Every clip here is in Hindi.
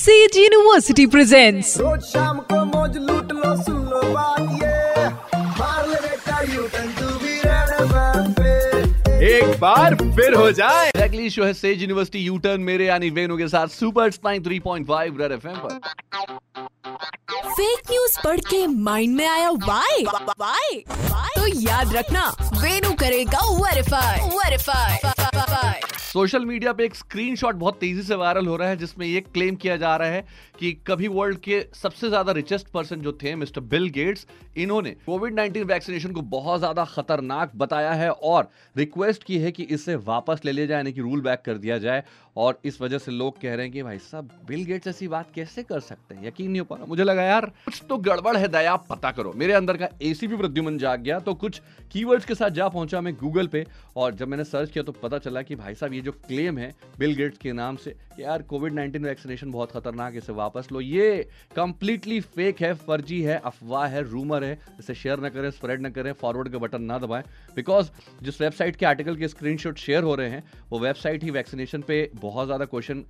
सेज यूनिवर्सिटी प्रेजेंट्स रोज शाम को मौज लूट लो सुन लो बात ये। मार ले बेटा U turn to be red एक बार फिर हो जाए। एक्चुअली शो है सेज यूनिवर्सिटी यू टर्न मेरे यानी वेनु के साथ सुपर स्पाइन 3.5 रेड एफएम पर। फेक न्यूज़ पढ़ के माइंड में आया वाई वाई तो याद रखना वेनु करेगा वेरीफाई वेरीफाई सोशल मीडिया पे एक स्क्रीनशॉट बहुत तेज़ी से वायरल हो रहा है, जिसमें ये क्लेम किया जा रहा है कि कभी वर्ल्ड के सबसे ज़्यादा रिचेस्ट पर्सन जो थे मिस्टर बिल गेट्स इन्होंने कोविड 19 वैक्सीनेशन को बहुत ज़्यादा खतरनाक बताया है और रिक्वेस्ट की है कि इसे वापस ले लिया जाए, यानी कि रूल बैक कर दिया जाए। और इस वजह से लोग कह रहे हैं कि भाई साहब बिल गेट्स ऐसी बात कैसे कर सकते हैं? यकीन नहीं हो पा रहा। मुझे लगा, यार, कुछ तो गड़बड़ है दया, पता करो। मेरे अंदर का एसीपी प्रद्युमन जाग गया तो कुछ कीवर्ड्स के साथ जा पहुँचा मैं गूगल पे। और जब मैंने सर्च किया तो पता चला कि भाई साहब ये जो क्लेम है बिल गेट्स के नाम से यार कोविड 19 वैक्सीनेशन बहुत खतरनाक है, इसे वापस लो। ये कंप्लीटली फेक है, फर्जी है, अफवाह है रूमर है। इसे शेयर न करें स्प्रेड न करें फॉरवर्ड का बटन ना दबाएँ। बिकॉज़ जिस वेबसाइट के आर्टिकल के स्क्रीनशॉट शेयर हो रहे हैं, वो वेबसाइट ही वैक्सीनेशन पे बहुत ज़्यादा क्वेश्चन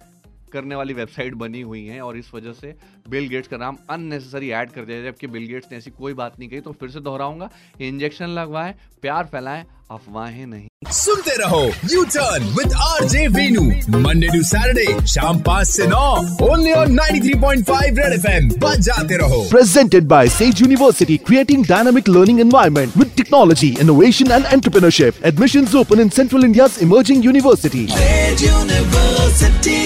करने वाली वेबसाइट बनी हुई है और इस वजह से बिल गेट्स का नाम अननेसेसरी ऐड कर दिया। जबकि बिल गेट्स ने ऐसी कोई बात नहीं कही तो फिर से दोहराऊँगा इंजेक्शन लगवाएँ, प्यार फैलाएँ अफवाहें नहीं सुनते रहो U turn with R J Venu Monday to Saturday शाम पाँच से नौ ओनली ऑन 93.5 रेड एफएम बजाते रहो presented by Sage University, creating dynamic learning environment with technology, innovation and entrepreneurship. Admissions open in Central India's emerging university. University